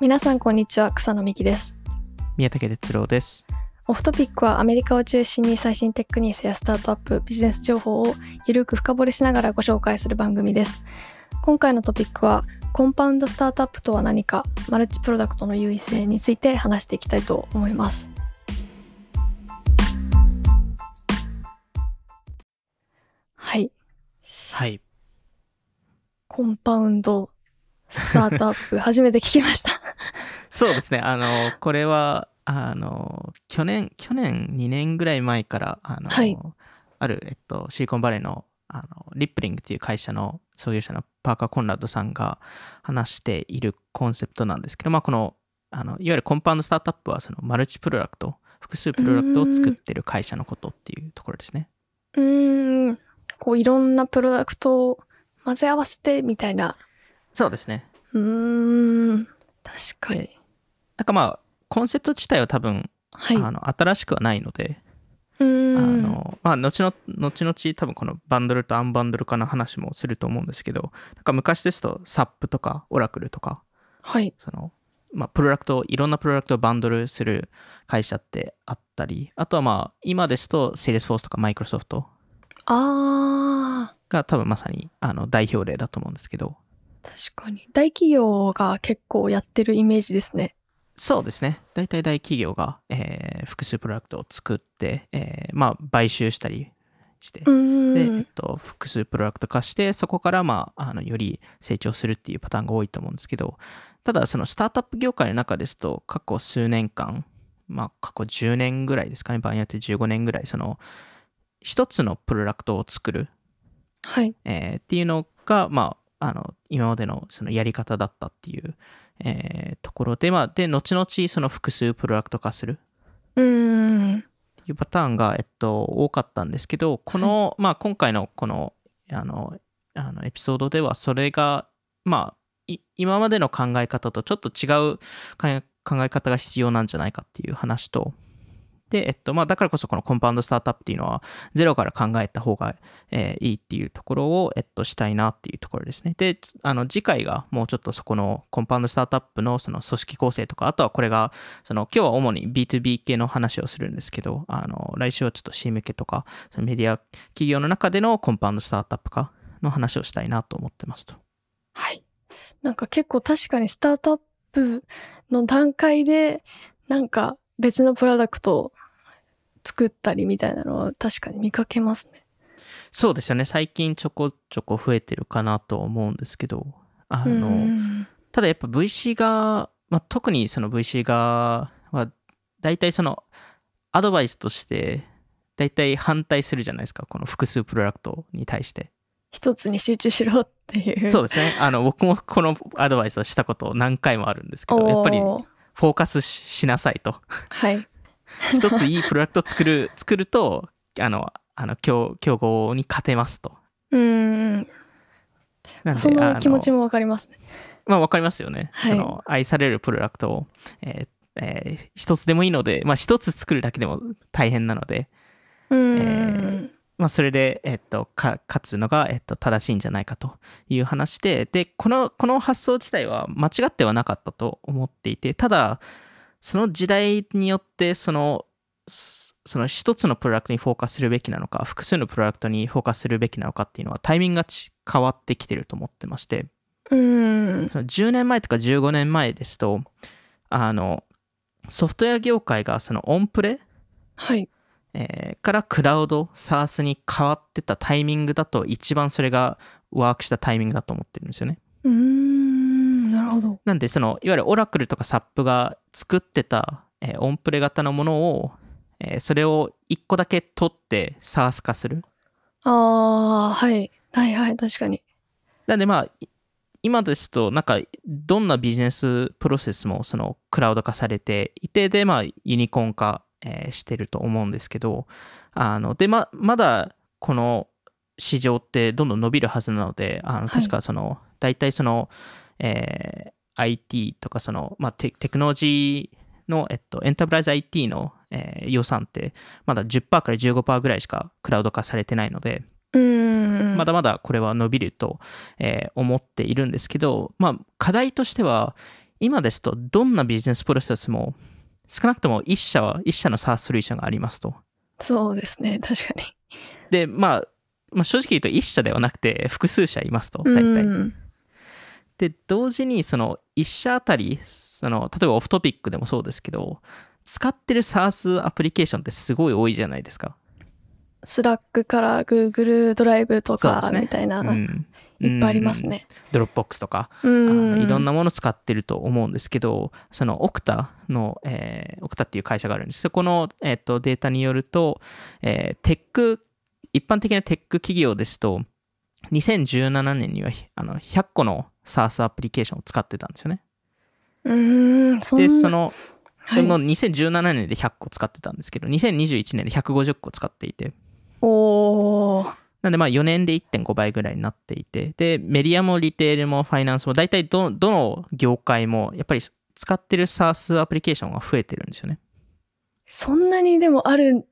皆さんこんにちは草野美希です。宮武哲郎です。オフトピックはアメリカを中心に最新テックニュースやスタートアップビジネス情報をゆるく深掘りしながらご紹介する番組です。今回のトピックはコンパウンドスタートアップとは何かマルチプロダクトの優位性について話していきたいと思います。はい。はい。コンパウンドスタートアップ初めて聞きましたそうですね。あのこれはあの去年去年2年ぐらい前からあの、はい。ある、えっと、シリコンバレーのあのリップリングっていう会社の創業者のパーカー・コンラッドさんが話しているコンセプトなんですけど、まあ、このあのいわゆるコンパウンドスタートアップはそのマルチプロダクト複数プロダクトを作ってる会社のことっていうところですね。うーん。こういろんなプロダクトを混ぜ合わせてみたいな。そうですね。うーん。確かに。でなんかまあコンセプト自体は多分、はい。あの新しくはないので、あん。のまあ後の後々多分このバンドルとアンバンドル化の話もすると思うんですけどなんか昔ですと SAP とか Oracle とかはい。そのまあプロダクトいろんなプロダクトをバンドルする会社ってあったりあとはまあ今ですと Salesforce とか Microsoft あが多分まさにあの代表例だと思うんですけど。ー確かに。大企業が結構やってるイメージですねそうですね。大体大企業が、えー複数プロダクトを作って、えーまあ買収したりして。うで、えっと、複数プロダクト化して、そこから、まあ、あの、より成長するっていうパターンが多いと思うんですけど、ただ、そのスタートアップ業界の中ですと、過去数年間、まあ、過去10年ぐらいですかね、場合によって15年ぐらい、その、一つのプロダクトを作る、はい。えーっていうのが、まあ、あの、今までのそのやり方だったっていう、えーところで、まあ、で、後々、その複数プロダクト化する。うーん。っていうパターンが、えっと、多かったんですけど、この、まあ、今回のこの、あの、あのエピソードでは、それが、まあ、い今までの考え方とちょっと違う考え方が必要なんじゃないかっていう話と、で、えっと、まあ、だからこそこのコンパウンドスタートアップっていうのは、ゼロから考えた方が、えーいいっていうところを、えっと、したいなっていうところですね。で、あの、次回がもうちょっとそこのコンパウンドスタートアップのその組織構成とか、あとはこれが、その、今日は主に B2B 系の話をするんですけど、あの、来週はちょっと C 向けとか、そのメディア企業の中でのコンパウンドスタートアップ化の話をしたいなと思ってますと。はいなんか結構確かにスタートアップの段階でなんか別のプロダクト作ったりみたいなのは確かに見かけますね。そうですよね。最近ちょこちょこ増えてるかなと思うんですけど、あうの、んただやっぱ VC 側、まあ、特にその VC 側は大体そのアドバイスとして大体反対するじゃないですか。この複数プロダクトに対して。一つに集中しろっていう。そうですね。あの僕もこのアドバイスをしたこと何回もあるんですけどやっぱりフォーカスししなさいと。はい 一ついいプロダクトを作る作るとあのあの競競合に勝てますと。うんその気持ちももわかりますね。まあわかりますよね、はい。その愛されるプロダクトを、えーえー一つでもいいので、まあ、一つ作るだけでも大変なので、うん、まあ、それで、えっと、か勝つのが、えっと、正しいんじゃないかという話で、で、この、この発想自体は間違ってはなかったと思っていて、ただ、その時代によって、その、すその一つのプロダクトにフォーカスするべきなのか、複数のプロダクトにフォーカスするべきなのかっていうのは、タイミングがち変わってきてると思ってまして、うん。その10年前とか15年前ですと、あの、ソフトウェア業界がそのオンプレはい。えーからクラウド、SARS に変わってたタイミングだと一番それがワークしたタイミングだと思ってるんですよね。うーん。なるほど。なんでそのいわゆるオラクルとか SAP が作ってた、えーオンプレ型のものを、えーそれを1個だけ取って SARS 化する。ああはい。はいはい確かに。なんでまあい今ですとなんかどんなビジネスプロセスもそのクラウド化されていてでまあユニコーン化、えーしてると思うんですけどあのでままだこの市場ってどんどん伸びるはずなのであのはい。確かその、大体その、えー IT とかその、まあ、テテクノロジーの、えっと、エンタープライズ IT の、えー予算ってまだ10%から15%ぐらいしかクラウド化されてないので、うんまだまだこれは伸びると、えー思っているんですけど、まあ、課題としては、今ですとどんなビジネスプロセスも少なくとも1社は1社の SaaS ソリューションがありますと。そうですね、確かに。で、まあ、まあ、正直言うと1社ではなくて複数社いますと、大体。うんで、同時にその1社あたり、その例えばオフトピックでもそうですけど、使ってる SaaS アプリケーションってすごい多いじゃないですか。 Slack から Google ドライブとかみたいな、うんいっぱいありますね。 Dropbox とか、うあのん。いろんなもの使ってると思うんですけど、その Okta の、えー Okta っていう会社があるんです。そこの、えー、とデータによると、えーテック、一般的なテック企業ですと、2017年にはあの100個の SaaS アプリケーションを使ってたんですよね。うーん、で、その、はいその2017年で100個使ってたんですけど、2021年で150個使っていて、おーなんでまあ4年で1.5倍ぐらいになっていて、で、メディアもリテールもファイナンスも大体どどの業界もやっぱり使ってる SaaS アプリケーションが増えてるんですよね。そんなにでもあるっ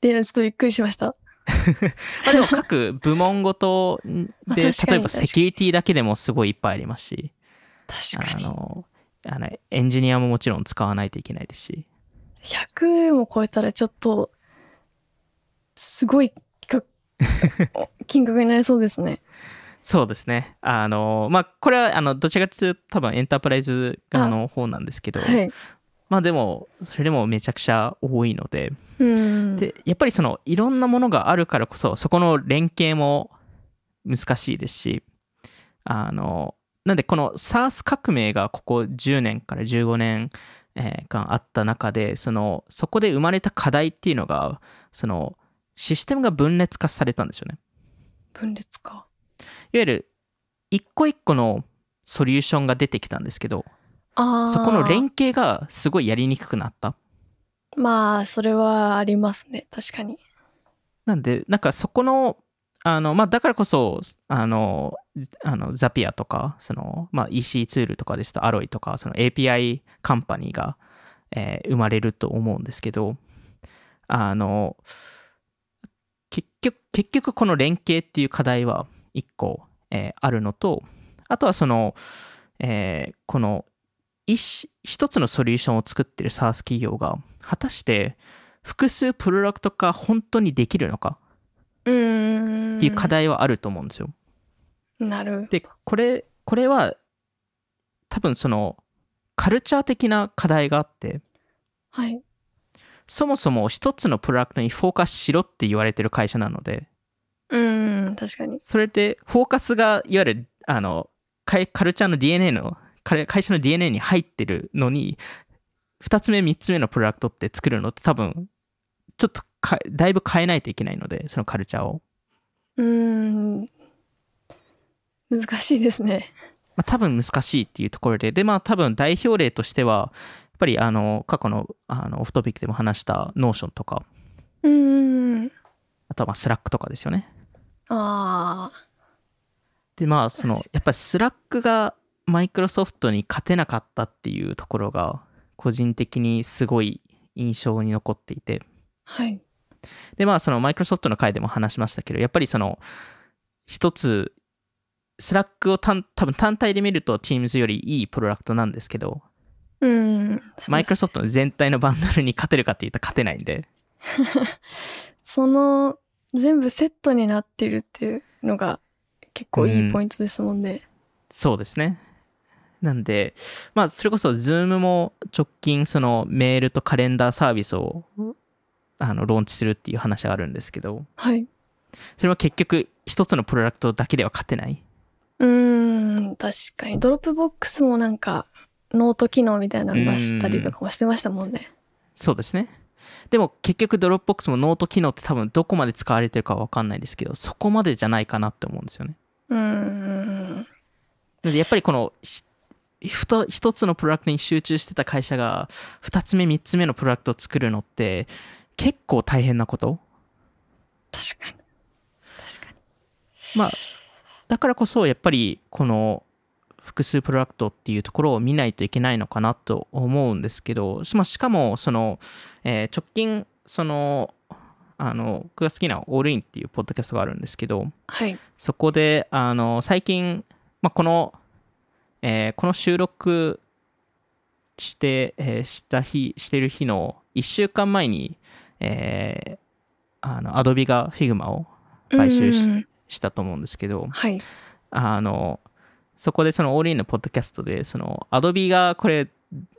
ていうのちょっとびっくりしました。まあでも各部門ごとまあで、例えばセキュリティだけでもすごいいっぱいありますし、確かに。あの、あのエンジニアももちろん使わないといけないですし、100も超えたらちょっと、すごいか 金額になりそうですね。そうですね。あの、まあこれはあのどちらかというと多分エンタープライズ側の方なんですけど、はい。まあでも、それでもめちゃくちゃ多いので、うん。で、やっぱりそのいろんなものがあるからこそ、そこの連携も難しいですし、あの、なんでこの SARS 革命がここ10年から15年えー間あった中で、その、そこで生まれた課題っていうのが、その、システムが分裂化されたんですよね。分裂か。いわゆる、一個一個のソリューションが出てきたんですけど。そこの連携がすごいやりにくくなった？まあ、それはありますね。確かに。なんで、なんかそこの、あの、まあ、だからこそ、あの、あのザピアとか、その、まあ、EC ツールとかですと、アロイとか、その API カンパニーが、えー生まれると思うんですけど、あの、結局、結局この連携っていう課題は一個、えーあるのと、あとはその、えーこの一一つのソリューションを作ってる SaaS 企業が、果たして複数プロダクト化本当にできるのか？っていう課題はあると思うんですよ。なる。で、これ、これは多分そのカルチャー的な課題があって、はい。そもそも一つのプロダクトにフォーカスしろって言われてる会社なので、うーん、確かに。それでフォーカスがいわゆるあのカルチャーの DNA の会会社の DNA に入ってるのに2つ目3つ目のプロダクトって作るのって多分ちょっとかだいぶ変えないといけないのでそのカルチャーを、うーん。難しいですね。まあ、多分難しいっていうところででまあ多分代表例としてはやっぱりあの過去のあの Off Topic でも話した Notion とかうーん。あとはまあ Slack とかですよねああ。でまあその確やっぱり Slack がマイクロソフトに勝てなかったっていうところが個人的にすごい印象に残っていてはい。でまあそのマイクロソフトの回でも話しましたけどやっぱりその一つ Slack を単多分単体で見ると Teams よりいいプロダクトなんですけどうーん。マイクロソフトの全体のバンドルに勝てるかって言ったら勝てないんで その、全部セットになってるっていうのが結構いいポイントですもんね。そうですね。なんで、まあ、それこそ Zoom も直近、そのメールとカレンダーサービスをあのローンチするっていう話があるんですけど、はい。それは結局一つのプロダクトだけでは勝てない。うーん、確かに。 Dropbox もなんか、ノート機能みたいなの出したりとかもしてましたもんね。そうですね。でも結局 Dropbox もノート機能って多分どこまで使われてるかわかんないですけど、そこまでじゃないかなって思うんですよね。うーん。なのでやっぱりこのしふと一つのプロダクトに集中してた会社が二つ目三つ目のプロダクトを作るのって結構大変なこと？確かに。確かに。まあだからこそやっぱりこの複数プロダクトっていうところを見ないといけないのかなと思うんですけどしまあしかもその、えー直近そのあの僕が好きなオールインっていうポッドキャストがあるんですけどはい。そこであの最近、まあ、この、えーこの収録して、えーした日、してる日の1週間前に、えーあの、アドビが Figma を買収しうんしたと思うんですけど、はい。あの、そこでそのオールインのポッドキャストで、その、アドビがこれ、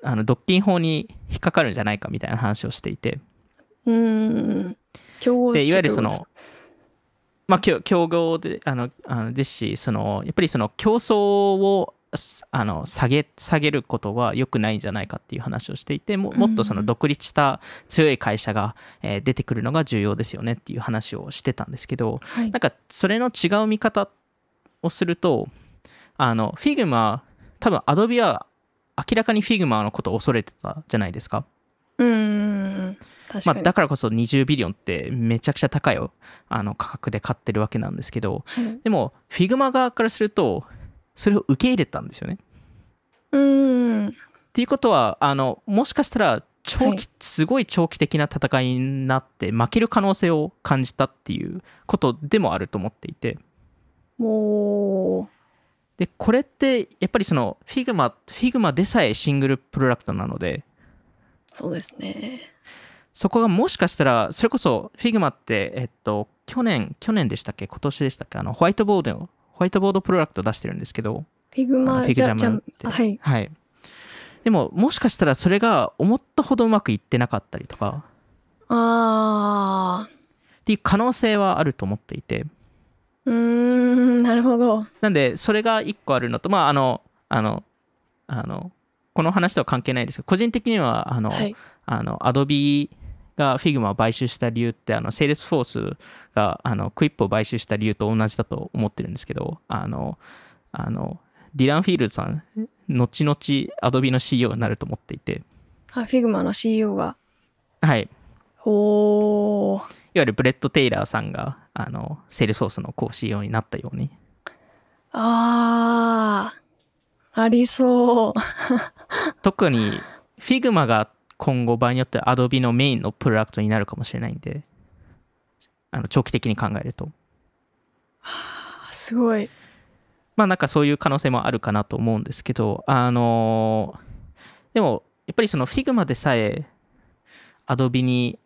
あの、独禁法に引っかかるんじゃないかみたいな話をしていて、うん。競合で、いわゆるその、まあ、競合で、あの、あのですし、その、やっぱりその競争を、すあの下げ下げることは良くないんじゃないかっていう話をしていてももっとその独立した強い会社が、えー出てくるのが重要ですよねっていう話をしてたんですけど、はいなんかそれの違う見方をするとあの Figma 多分 Adobe は明らかに Figma のことを恐れてたじゃないですか。うん。確かに。まあ、だからこそ20ビリオンってめちゃくちゃ高いよあの価格で買ってるわけなんですけどはい。でも Figma 側からするとそれを受け入れたんですよね。うん。っていうことはあのもしかしたら長期、はいすごい長期的な戦いになって負ける可能性を感じたっていうことでもあると思っていてもでこれってやっぱりその Figma, Figma でさえシングルプロダクトなのでう、そうですね。そこがもしかしたらそれこそ Figma ってえっと去年去年でしたっけ？今年でしたっけ？あのホワイトボードのホホワイトボードプロダクト出してるんですけど Figma FigJam ってあはい。はいでももしかしたらそれが思ったほどうまくいってなかったりとかああ。っていう可能性はあると思っていてうーん、なるほど。なんでそれが一個あるのとまああのあのあのこの話とは関係ないですけど個人的にはあの、はい。あの Adobe が Figma を買収した理由ってあの Salesforce があのクイップを買収した理由と同じだと思ってるんですけどあのあのディラン・フィールズさん後々 Adobe の CEO になると思っていてあ、 Figma の CEO が？はいおー。いわゆるブレッド・テイラーさんがあの Salesforce のこう CEO になったようにあー。ありそう。特に Figma が今後場合によっては Adobe のメインのプロダクトになるかもしれないんであの長期的に考えるとすごい。まあなんかそういう可能性もあるかなと思うんですけどあのでもやっぱりその Figma でさえ Adobe に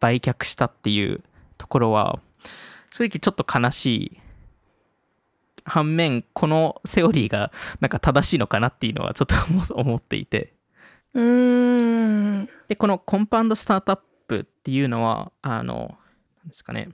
売却したっていうところは正直ちょっと悲しい反面このセオリーがなんか正しいのかなっていうのはちょっと思っていてうーん。でこのコンパウンドスタートアップっていうのはあのなんですかね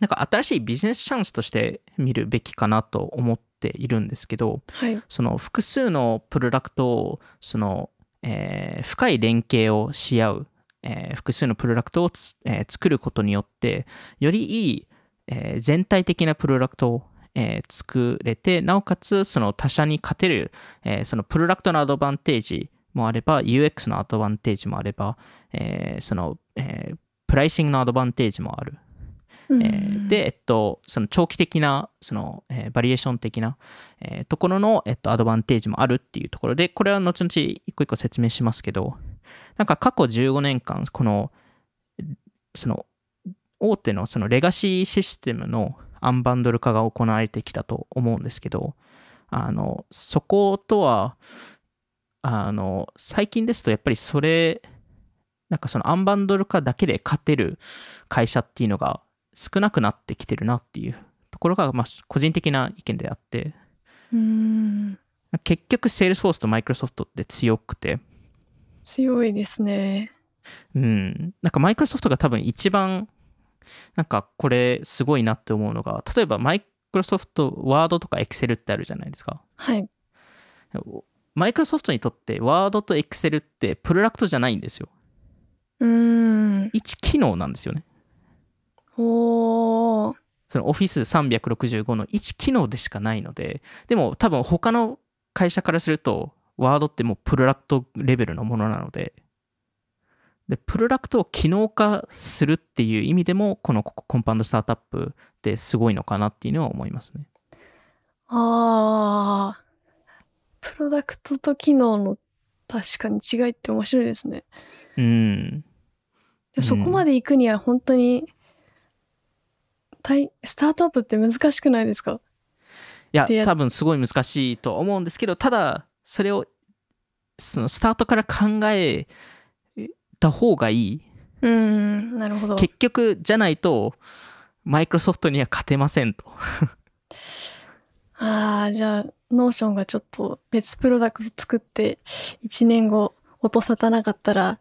なんか新しいビジネスチャンスとして見るべきかなと思っているんですけどはい。その複数のプロダクトをその、えー深い連携をし合う、えー複数のプロダクトをつ、えー作ることによってよりいい、えー全体的なプロダクトを、えー作れてなおかつその他社に勝てる、えーそのプロダクトのアドバンテージもあれば UX のアドバンテージもあれば、えーその、えープライシングのアドバンテージもある。えーで、えっと、その長期的な、その、えーバリエーション的な、えーところの、えっと、アドバンテージもあるっていうところで、これは後々一個一個説明しますけど、なんか過去15年間、この、その、大手のそのレガシーシステムのアンバンドル化が行われてきたと思うんですけど、あの、そことは、あの、最近ですとやっぱりそれ、なんかそのアンバンドル化だけで勝てる会社っていうのが少なくなってきてるなっていうところが、まあ、個人的な意見であってうーん。結局 Salesforce と Microsoft って強くて強いですね。うんなんか Microsoft が多分一番なんかこれすごいなって思うのが例えば Microsoft Word とか Excel ってあるじゃないですかはい。マイクロソフトにとって Word と Excel ってプロダクトじゃないんですようーん。一機能なんですよねおー。その Office365 の1機能でしかないので、でも多分他の会社からすると、ワードってもうプロダクトレベルのものなので、で、プロダクトを機能化するっていう意味でも、このコンパウンドスタートアップってすごいのかなっていうのは思いますね。あー。プロダクトと機能の確かに違いって面白いですね。うん。そこまで行くには本当に、たいスタートアップって難しくないですか？いや、多分すごい難しいと思うんですけど、ただ、それをそのスタートから考えた方がいい。うん、なるほど。結局、じゃないと、マイクロソフトには勝てませんと。ああ、じゃあ、ノーションがちょっと別プロダクト作って、1年後、音沙汰なかったら、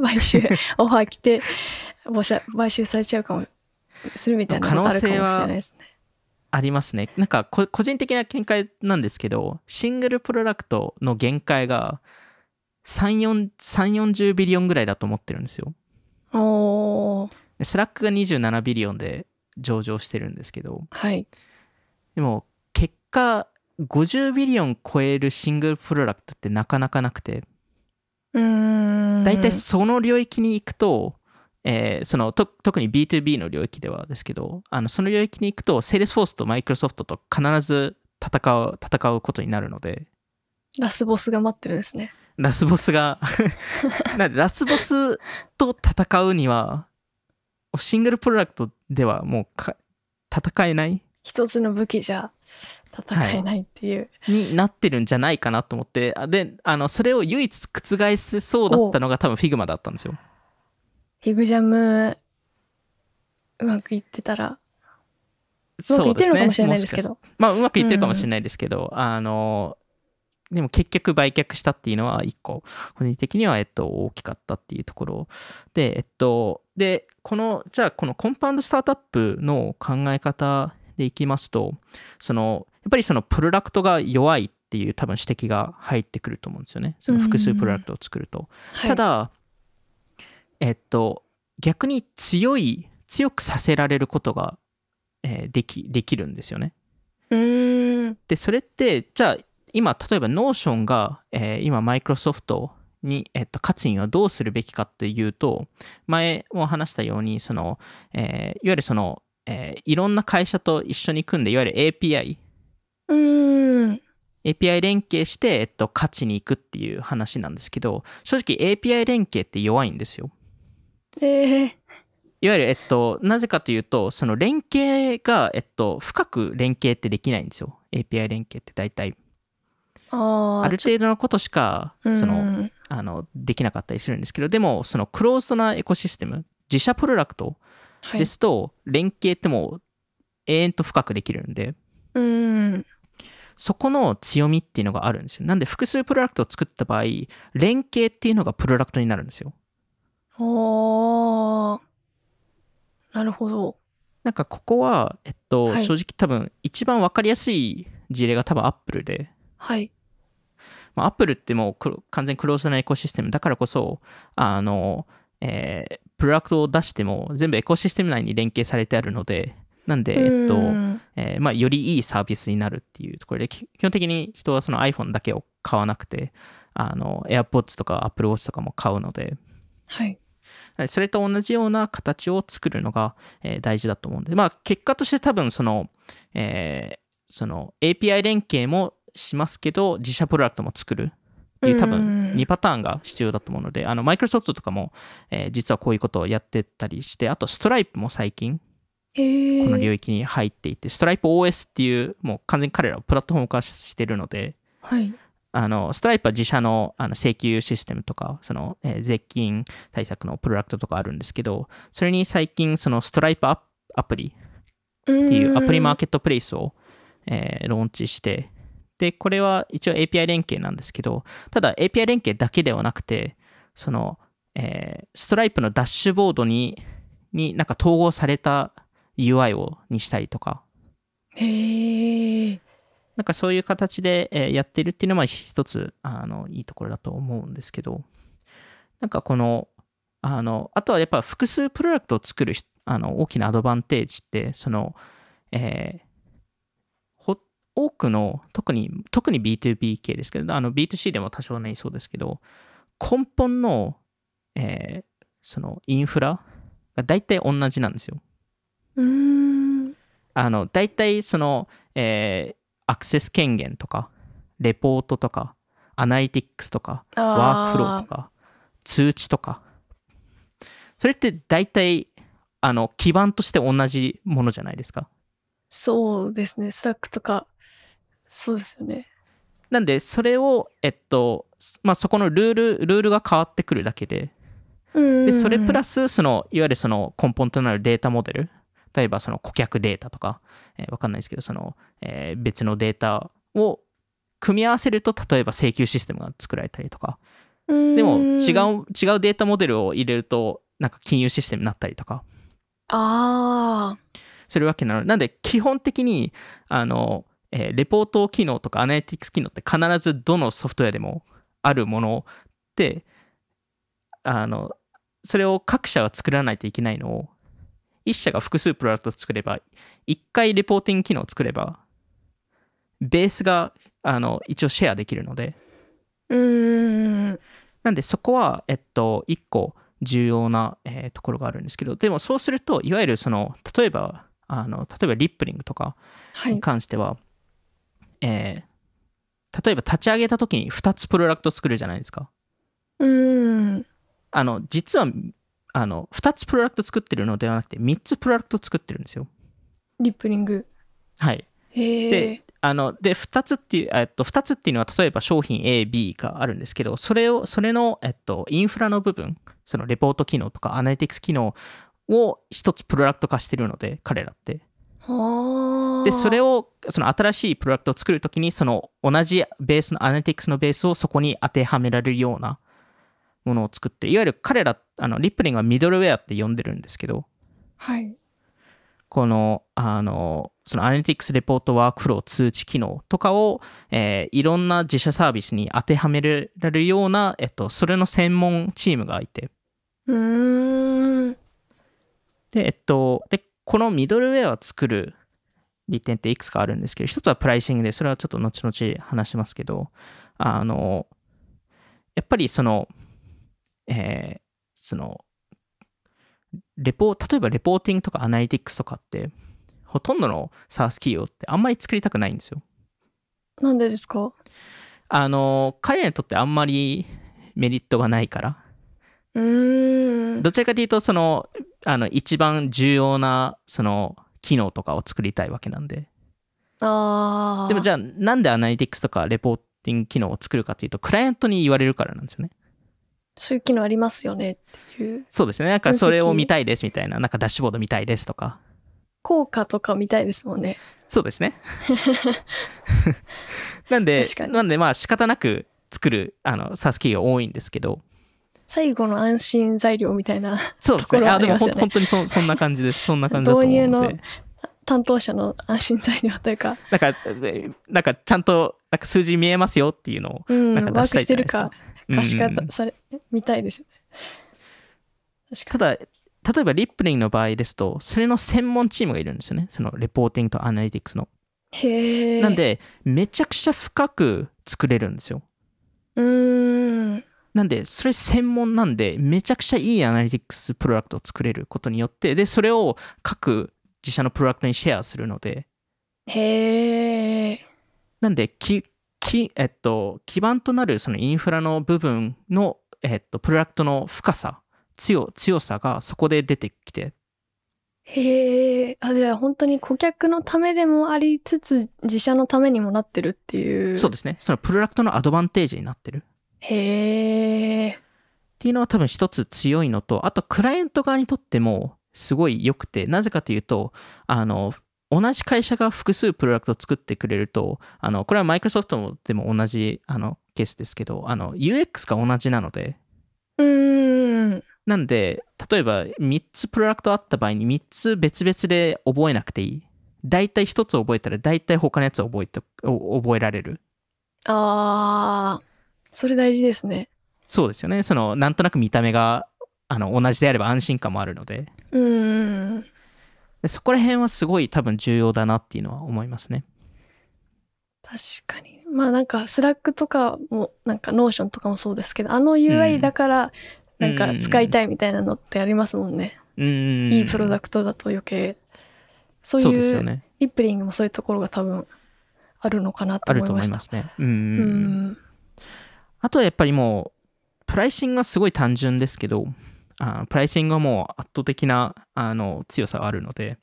買収、オファー来て、買収されちゃうかも、するみたいなことあるかもしれないですね。ありますね。なんかこ、個人的な見解なんですけど、 single produ クトの限界が3、4 3 40 billion ぐらいだと思ってるんですよ。おスラックが27 billion で上場してるんですけど、はい。でも結果50 billion 超えるシングルプロダ ct ってなかなかなくて。大体その領域に行くと、えーそのと特に B2B の領域ではですけどあのその領域に行くと Salesforce と Microsoft と必ず戦う戦うことになるのでラスボスが待ってるんですね。ラスボスが なんでラスボスと戦うにはシングルプロダクトではもうか戦えない一つの武器じゃ戦えないっていう。になってるんじゃないかなと思ってあであのそれを唯一覆せそうだったのが多分 Figma だったんですよフィグジャム、うまくいってたら、うまくいってるのかもしれないですけど。もしかしまあうまくいってるかもしれないですけど、あのでも結局売却したっていうのは一個個人的にはえっと大きかったっていうところでえっとでこのじゃあこのコンパウンドスタートアップの考え方でいきますとそのやっぱりそのプロダクトが弱いっていう多分指摘が入ってくると思うんですよね。その複数プロダクトを作ると、はい。た、だ、えっと、逆に強い、強くさせられることが、えーでき、できるんですよね。で、それって、じゃあ、今、例えば、ノーションが、えー今、マイクロソフトに、えっと、勝つにはどうするべきかっていうと、前も話したように、その、えーいわゆるその、えーいろんな会社と一緒に組んで、いわゆる API、うーん。API 連携して、えっと、勝ちに行くっていう話なんですけど、正直 API 連携って弱いんですよ。ええいわゆる、えっと、なぜかというと、その連携が、えっと、深く連携ってできないんですよ。API 連携って大体。ああ、ある程度のことしか、その、うんあの、できなかったりするんですけど、でも、そのクローズドなエコシステム、自社プロダクトはい、ですと、連携ってもう永遠と深くできるんで、うーん。そこの強みっていうのがあるんですよ。なんで、複数プロダクトを作った場合、連携っていうのがプロダクトになるんですよ。おー。なるほど。なんかここは、えっと、はい正直多分一番わかりやすい事例が多分 Apple で、はい。まあ、Apple ってもう完全にクローズドなエコシステムだからこそ、あの、えープロダクトを出しても全部エコシステム内に連携されてあるので、なんで、えっとう、んえーまあ、よりいいサービスになるっていうところで、き基本的に人はその iPhone だけを買わなくて、あの、AirPods とか Apple Watch とかも買うので、はい。それと同じような形を作るのが、えー大事だと思うんで、まあ、結果として多分その、えーその API 連携もしますけど、自社プロダクトも作るいう多うん分2パターンが必要だと思うので、あの、マイクロソフトとかも、えー実はこういうことをやってたりして、あとストライプも最近。この領域に入っていて、ストライプ OS っていう、もう完全に彼らはプラットフォーム化してるので、はい。あの、ストライプは自社のあの請求システムとか、その、えー税金対策のプロダクトとかあるんですけど、それに最近、そのストライプアプアプリっていうアプリマーケケットプレイスを、えーローンチして、で、これは一応 API 連携なんですけど、ただ API 連携だけではなくて、その、えーストライプのダッシュボードに、になんか統合された UI をにしたりとか、へえ。なんかそういう形でえーやってるっていうのは一つあのいいところだと思うんですけど、なんかこの、あの、あとはやっぱ複数プロダクトを作るしあの大きなアドバンテージって、その、えーほ多くの、特に、特に B2B 系ですけど、あの B2C でも多少ね、そうですけど、根本の、えーそのインフラが大体同じなんですよ。うーん。あの、大体その、えーアクセス権限とか、レポートとか、アナリティクスとか、ワークフローとか、通知とか、それって大体、あの、基盤として同じものじゃないですか。そうですね。スラックとか、そうですよね。なんで、それを、えっと、まあ、そこのルールルールが変わってくるだけで。でそれプラススそのいわゆるその根本となるデータモデル。例えばその顧客データとか、えー、わかんないですけどその、えー別のデータを組み合わせると例えば請求システムが作られたりとか。でも違う違うデータモデルを入れるとなんか金融システムになったりとか。ああするわけなの。でなんで基本的にあの、えーレポート機能とかアナリティクス機能って必ずどのソフトウェアでもあるものであのそれを各社は作らないといけないのを一社が複数プロダクトを作れば一回レポーティング機能を作ればベースがあの一応シェアできるので。うーん。なんでそこは、えっと、一個重要な、えーところがあるんですけど、でもそうすると、いわゆるその、例えば、あの例えばリップリングとかにはい。関しては、えー例えば立ち上げた時に2つプロダクト作るじゃないですか。うーんあの、実は、あの、2つプロダクト作ってるのではなくて、3つプロダクト作ってるんですよ。リップリングはい。で、あの、で、2つっていう、えっと、2つっていうのは、例えば商品 A、B があるんですけど、それを、それの、えっと、インフラの部分、そのレポート機能とかアナリティクス機能を一つプロダクト化してるので、彼らって。はあ。で、それを、その新しいプロダクトを作るときに、その同じベースのアナリティクスのベースをそこに当てはめられるようなものを作って、いわゆる彼ら、あの、リップリングはミドルウェアって呼んでるんですけど、はいこの、あの、そのアナリティクスレポートワークフロー通知機能とかを、えーいろんな自社サービスに当てはめられるような、えっと、それの専門チームがいて、うーん。で、えっと、で、このミドルウェアを作る利点っていくつかあるんですけど、一つはプライシングで、それはちょっと後々話しますけど、あの、やっぱりその、えーその、レポ、例えばレポーティングとかアナリティクスとかって、ほとんどの SaaS 企業ってあんまり作りたくないんですよ。なんでですか？あの、彼らにとってあんまりメリットがないから、うーんどちらかというと、その、あの、一番重要な、その、機能とかを作りたいわけなんで。ああでもじゃあ、なんでアナリティクスとかレポーティング機能を作るかというと、クライアントに言われるからなんですよね。そういう機能ありますよねっていうそうですね。なんかそれを見たいですみたいな、なんかダッシュボード見たいですとか。効果とか見たいですもんねそうですね。なんでなんでまあ仕方なく作る、あの、SaaS 企業多いんですけど、最後の安心材料みたいなそうですね。ところはあ、でもほんありますよね本当にそそんな感じです。そんな感じだと思う導入のでの。担当者の安心材料というか、なんか、えなんかちゃんと、なんか数字見えますよっていうのを、うん、なんか出したワークしてるいじゃないですかか。可視化うんうんうんされ、見たいですよね。ただ、例えばリップリングの場合ですと、それの専門チームがいるんですよね。そのレポーティングとアナリティクスの。に。へえ。なん、で、めちゃくちゃ深く作れるんですよ。うーん。なんで、それ専門なんで、めちゃくちゃいいアナリティクスプロダクトを作れることによって、で、それを各自社のプロダクトにシェアするので、へえ。なんで、き、き、えっと、基盤となるそのインフラの部分の、えっと、プロダクトの深さ、強、強さがそこで出てきて、へえ。あ、じゃあ本当に顧客のためでもありつつ、自社のためにもなってるっていう。そうですね。そのプロダクトのアドバンテージになってる。へえ。っていうのは多分一つ強いのと、あとクライアント側にとってもすごい良くて、なぜかというと、あの、同じ会社が複数プロダクトを作ってくれると、あの、これはマイクロソフトでも同じあのケースですけど、あの、UX が同じなので、うーん。なんで、例えば3つプロダクトあった場合に3つ別々で覚えなくていい。大体1つ覚えたら大体他のやつを覚えて、お覚えられる。ああ。それ大事ですね。そうですよね。その、なんとなく見た目があの同じであれば安心感もあるので。うーん。でそこら辺はすごい多分重要だなっていうのは思いますね。確かに。まあなんか、スラックとかも、なんか、ノーションとかもそうですけど、あのう UI なんだから、なんかうん使いたいみたいなのってありますもんね。うん。いいプロダクトだと余計。そういう、よね。リップリングもそういうところが多分あるのかなとあると思いました。思いますね。うん。うん。あとはやっぱりもう、プライシングはすごい単純ですけど、あプライシングはもう圧倒的なあの強さがあるので、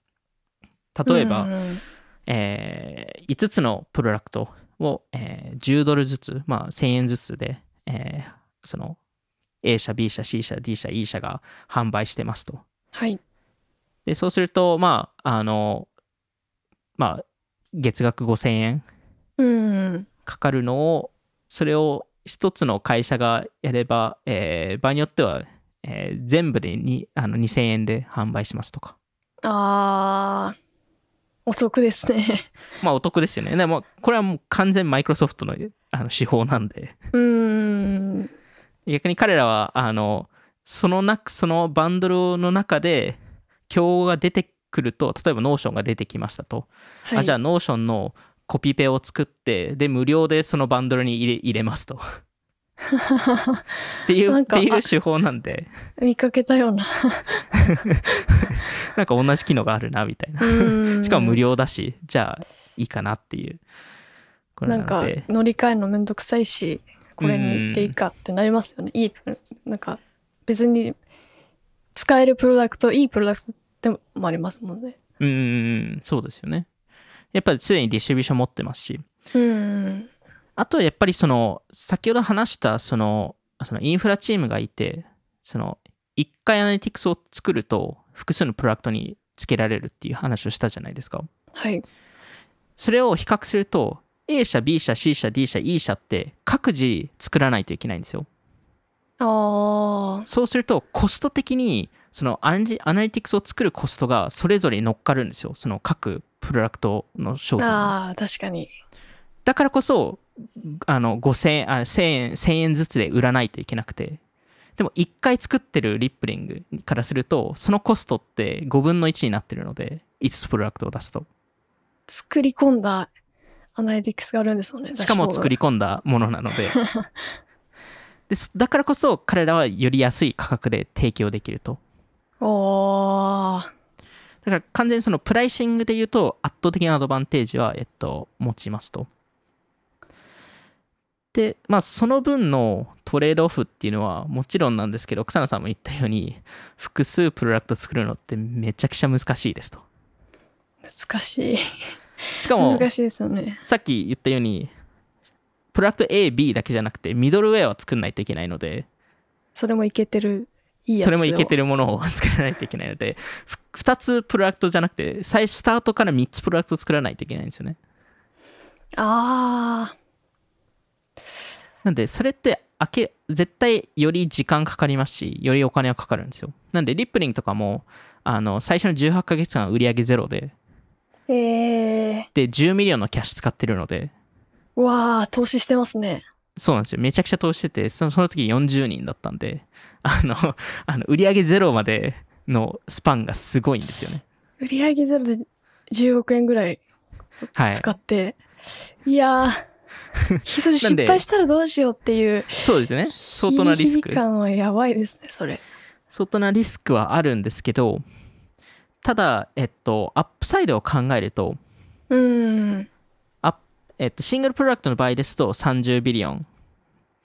例えば、うんえー5つのプロダクトを、えー10ドルずつ、まあ、1000円ずつで、えーその A 社 B 社 C 社 D 社 E 社が販売してますと。はい。でそうするとまああのまあ月額5000円うん。かかるのをそれを一つの会社がやれば、えー場合によっては、えー全部でにあの2000円で販売しますとかあー、お得ですね。まあお得ですよねでもこれはもう完全マイクロソフトのあの手法なんでうん。逆に彼らはあのそのなそのバンドルの中で競合が出てくると例えばノーションが出てきましたと、はい。あじゃあノーションのコピペを作ってで無料でそのバンドルに入れ入れますとっていうっていう手法なんで見かけたような。なんか同じ機能があるなみたいなうん。しかも無料だしじゃあいいかなっていうこれなかなんので乗り換えるのめんどくさいし、これに行っていいかってなりますよね。いい、なんか別に使えるプロダクト、いいプロダクトでもありますもんね。うんそうですよねやっぱり常にディストリビューション持ってますしうん。あとはやっぱりその先ほど話したそのそのインフラチームがいてその一回アナリティクスを作ると複数のプロダクトにつけられるっていう話をしたじゃないですかはい。それを比較すると A 社 B 社 C 社 D 社 E 社って各自作らないといけないんですよあそうするとコスト的にそのアナリティクスを作るコストがそれぞれに乗っかるんですよその各プロダクトの商ー品にあー、確かに。だからこそあの5000円あ1000円1000円ずつで売らないといけなくてでも1回作ってるリップリングからするとそのコストって5分の1になってるので5つプロダクトを出すと作り込んだアナリティクスがあるんですもんね。しかも作り込んだものなので ですだからこそ彼らはより安い価格で提供できるとおー。だから完全にそのプライシングで言うと圧倒的なアドバンテージは、えっと、持ちますと。で、まあその分のトレードオフっていうのはもちろんなんですけど、草野さんも言ったように複数プロダクト作るのってめちゃくちゃ難しいですと。難しい。しかも難しいですよね。さっき言ったようにプロダクト A、B だけじゃなくてミドルウェアを作んないといけないので、それもいけてる。いいそれもいけてる。るものを作らないといけないので、2つプロダクトじゃなくて、最スタートから3つプロダクト作らないといけないんですよね。あなんで、それって開け、絶対より時間かかりますし、よりお金はかかるんですよ。なんで、リップリングとかも、あの、最初の18ヶ月間売上ゼロで、ー。えで、10 million のキャッシュ使ってるので、ー。わー、投資してますね。そうなんですよ。めちゃくちゃ投資してて、そのその時40人だったんで、あの、あの売上ゼロまでのスパンがすごいんですよね。売上ゼロで10億円ぐらいはい。使って、い、やー、それ失敗したらどうしようっていう、そうですね。相当なリスク。感はやばいですね、それ。相当なリスクはあるんですけど、ただ、えっと、アップサイドを考えると、うーん。えっと、 single product の場合ですと30 billion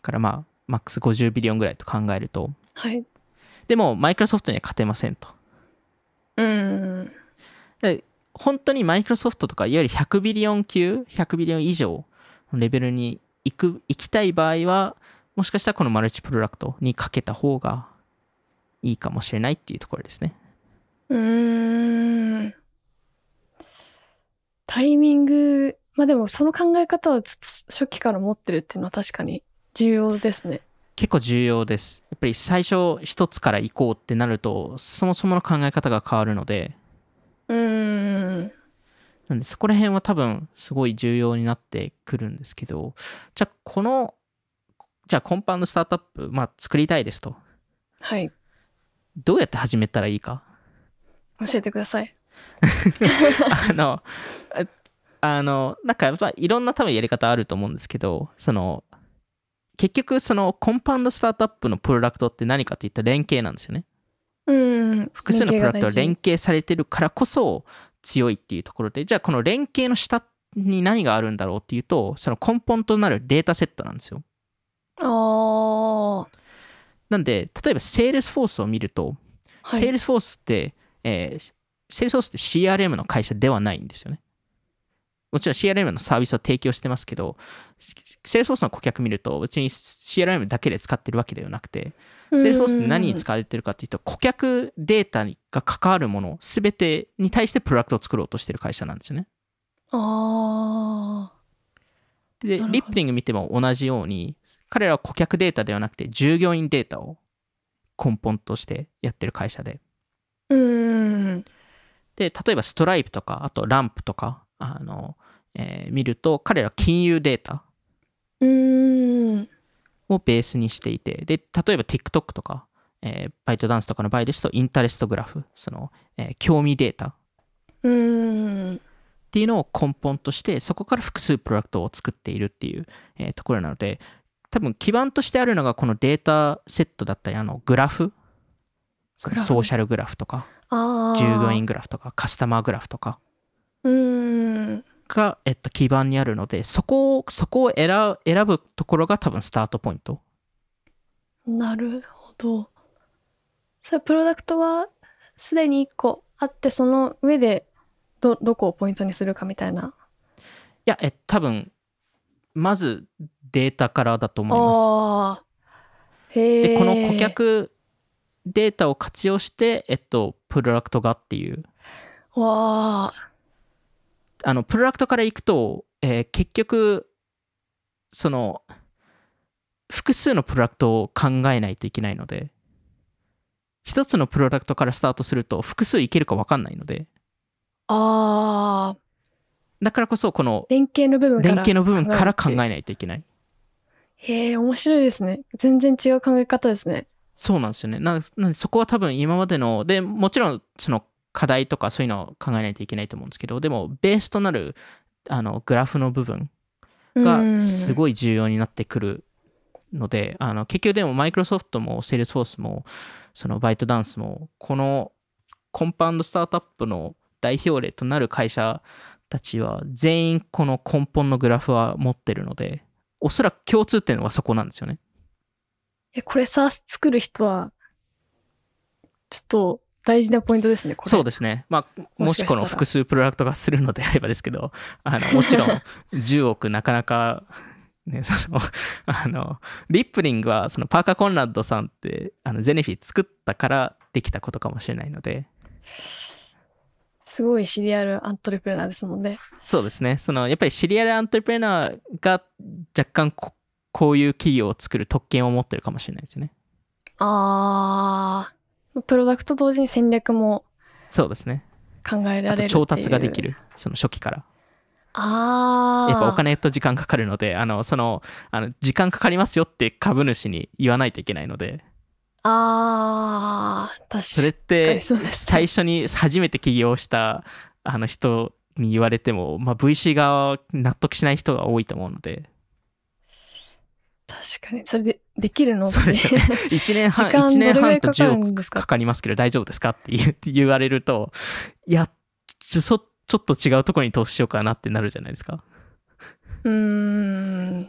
からまあ、マックス50 billion ぐらいと考えると、はい。でも、マイクロソフトには勝てませんと。うーん。で本当にマイクロソフトとか、いわゆる100 billion 級、100 billion 以上のレベルに行く、行きたい場合は、もしかしたらこのマルチプロダクトにかけた方がいいかもしれないっていうところですね。うーん。タイミング、まあでもその考え方はちょっと初期から持ってるっていうのは確かに重要ですね。結構重要です。やっぱり最初一つから行こうってなると、そもそもの考え方が変わるので、うーん。なんでそこら辺は多分すごい重要になってくるんですけど、じゃあこの、じゃあコンパウンドスタートアップ、まあ作りたいですと。はい。どうやって始めたらいいか？教えてください。あの、ああの、なんかやっぱいろんな多分やり方あると思うんですけど、その、結局そのコンパウンドスタートアップのプロダクトって何かっていったら連携なんですよね。うーん。複数のプロダクトが連連携されてるからこそ強いっていうところで、じゃあこの連携の下に何があるんだろうっていうと、その根本となるデータセットなんですよ。携が大事。あなんで、例えば Salesforce を見ると、あ。はい。Salesforce って、えー、Salesforce って CRM の会社ではないんですよね。もちろん CRM のサービスを提供してますけど、セールソースの顧客見ると別に CRM だけで使ってるわけではなくて、セールソースって何に使われてるかっていうと、顧客データが関わるもの全てに対してプロダクトを作ろうとしてる会社なんですよね。あで、リップリング見ても同じように、彼らは顧客データではなくて従業員データを根本としてやってる会社で。ーうんで、例えばストライプとか、あとランプとか、あの、えー見ると、彼らは金融データをベースにしていて、で、例えば TikTok とか、えーバイトダンスとかの場合ですと、インタレストグラフ、その、えー興味データっていうのを根本として、そこから複数プロダクトを作っているっていう、えーところなので、多分基盤としてあるのがこのデータセットだったり、あの、グラフ、ソーシャルグラフとか、従業員グラフとか、カスタマーグラフとか、が、えっと、基盤にあるので、そこを、そこを選ぶ選ぶところが多分スタートポイント。なるほど。それプロダクトはすでに1個あってその上でどどこをポイントにするかみたいな。いや、え、多分、まずデータからだと思います。えで、この顧客データを活用して、えっと、プロダクトがっていう、わああの、プロダクトからいくと、えー結局、その、複数のプロダクトを考えないといけないので、一つのプロダクトからスタートすると複数いけるか分かんないので、ああだからこそこの連携の部分から連携の部分から考えるないといけない。へえ面白いですね。全然違う考え方ですね。そうなんですよね。ななんでそこは多分今までの、で、もちろんその課題とかそういうのを考えないといけないと思うんですけど、でもベースとなるあのグラフの部分がすいごい重要になってくるので、あの結局でもマイクロソフトもセールスフォースもそのバイトダンスもこの compound startup の代表例となる会社たちは全員この根本のグラフは持ってるので、おそらく共通点はそこなんですよね。えこれ SaaS 作る人はちょっと大事なポイントですねこれそうですね。まあ、もしこの複数プロダクトがするのであればですけど、あのもちろん10億なかなか、ね、その、あの、リップリングはそのパーカー・コンラッドさんってあのゼネフィ作ったからできたことかもしれないので、すごいシリアルアントレプレナーですもんねそうですね。その、やっぱりシリアルアントレプレナーが若干ここういう企業を作る特権を持ってるかもしれないですよね。ああプロダクト同時に戦略もそうですね。考えられるあと調達がでるきる。その初期から。ああやっぱお金と時間かかるので、あの、その、あの、時間かかりますよって株主に言わないといけないので、ああ確かにそれって、最初に初めて起業した、あの人に言われても、まあ、VC 側は納得しない人が多いと思うので、確かに。それでできるの？そうですよね。1年半、時間一年半とかかるん10ですか？億かかりますけど大丈夫ですかって言われると、いや、ちょそちょっと違うところに投資しようかなってなるじゃないですか。うーん。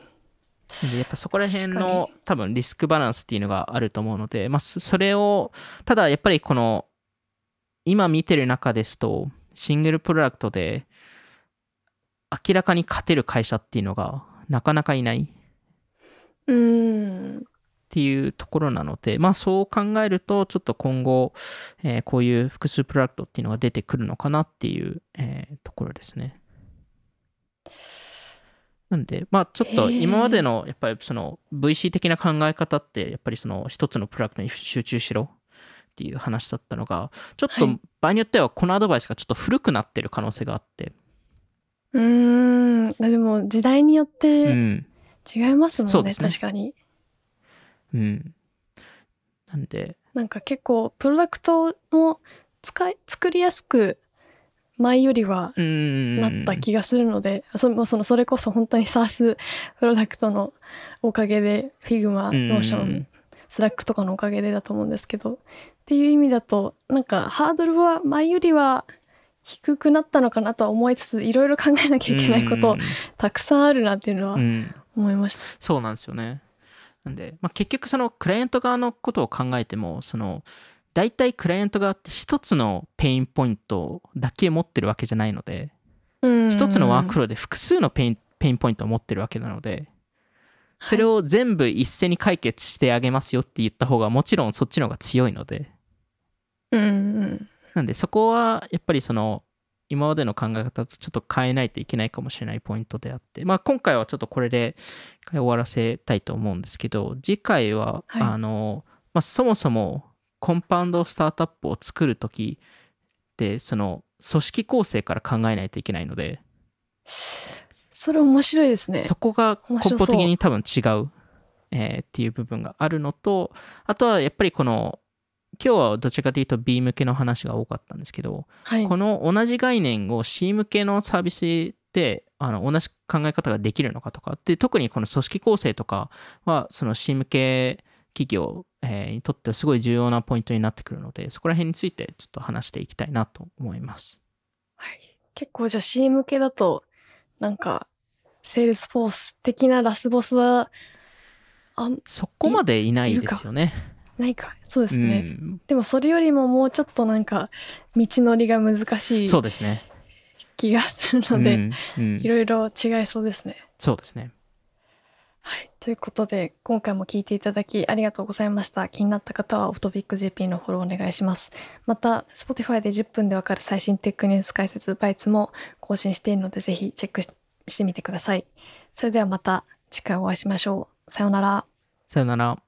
でやっぱそこら辺確の多分リスクバランスっていうのがあると思うので、まあ、そそれをただやっぱりこの今見てる中ですとシングルプロダクトで明らかに勝てる会社っていうのがなかなかいない。っうーんていうところなのでまあそう考えるとちょっと今後、えーこういう複数プロダクトっていうのが出てくるのかなっていう、えーところですね。なんで、まあちょっと今までのやっぱりその VC 的な考え方ってやっぱりその一つのプロダクトに集中しろっていう話だったのが、ちょっとはい。場合によってはこのアドバイスがちょっと古くなってる可能性があって、うーんでも時代によっうてん、違いますもんね,、ね。確かに。うん。なんで、なんか結構プロダクトも使い作りやすく前よりはうん。なった気がするので、そのそのそれこそ本当に SaaS プロダクトのおかげで Figma、うん。Notion、Slack とかのおかげでだと思うんですけどっていう意味だとなんかハードルは前よりは低くなったのかなとは思いつついろいろ考えなきゃいけないことうん。たくさんあるなっていうのはうん思いました。そうなんですよね。なんで、まあ、結局そのクライアント側のことを考えても、その大体クライアント側って一つの pain point だけ持ってるわけじゃないので、うん一つのワークフローで複数の pain pain point を持ってるわけなのでそれを全部一斉に解決してあげますよって言った方がもちろんそっちの方が強いのでうんうんなんでそこはやっぱりその今までの考え方とちょっと変えないといけないかもしれないポイントであって、まあ、今回はちょっとこれで終わらせたいと思うんですけど次回は、はい。あのまあ、そもそもコンパウンドスタートアップを作る時ってその組織構成から考えないといけないのでそれ面白いですね。そこが根本的に多分違う、えーっていう部分があるのとあとはやっぱりこの今日はどちらかというと B 向けの話が多かったんですけど、はいこの同じ概念を C 向けのサービスであの同じ考え方ができるのかとかで特にこの組織構成とかはその C 向け企業、えーにとってはすごい重要なポイントになってくるのでそこら辺についてちょっと話していきたいなと思います。はい、結構じゃあ C 向けだとなんかセールスフォース的なラスボスはあそこまでいないですよね。ないかそうですね、うんでもそれよりももうちょっとなんか道のりが難しいそうですね。気がするので、いろいろ違いそうですね。そうですね。はい。ということで、今回も聞いていただきありがとうございました。気になった方はオフトピック JP のフォローお願いします。また、Spotify で10分でわかる最新テックニュース解説バイツも更新しているので、ぜひチェックししてみてください。それではまた次回お会いしましょう。さようなら。さよなら。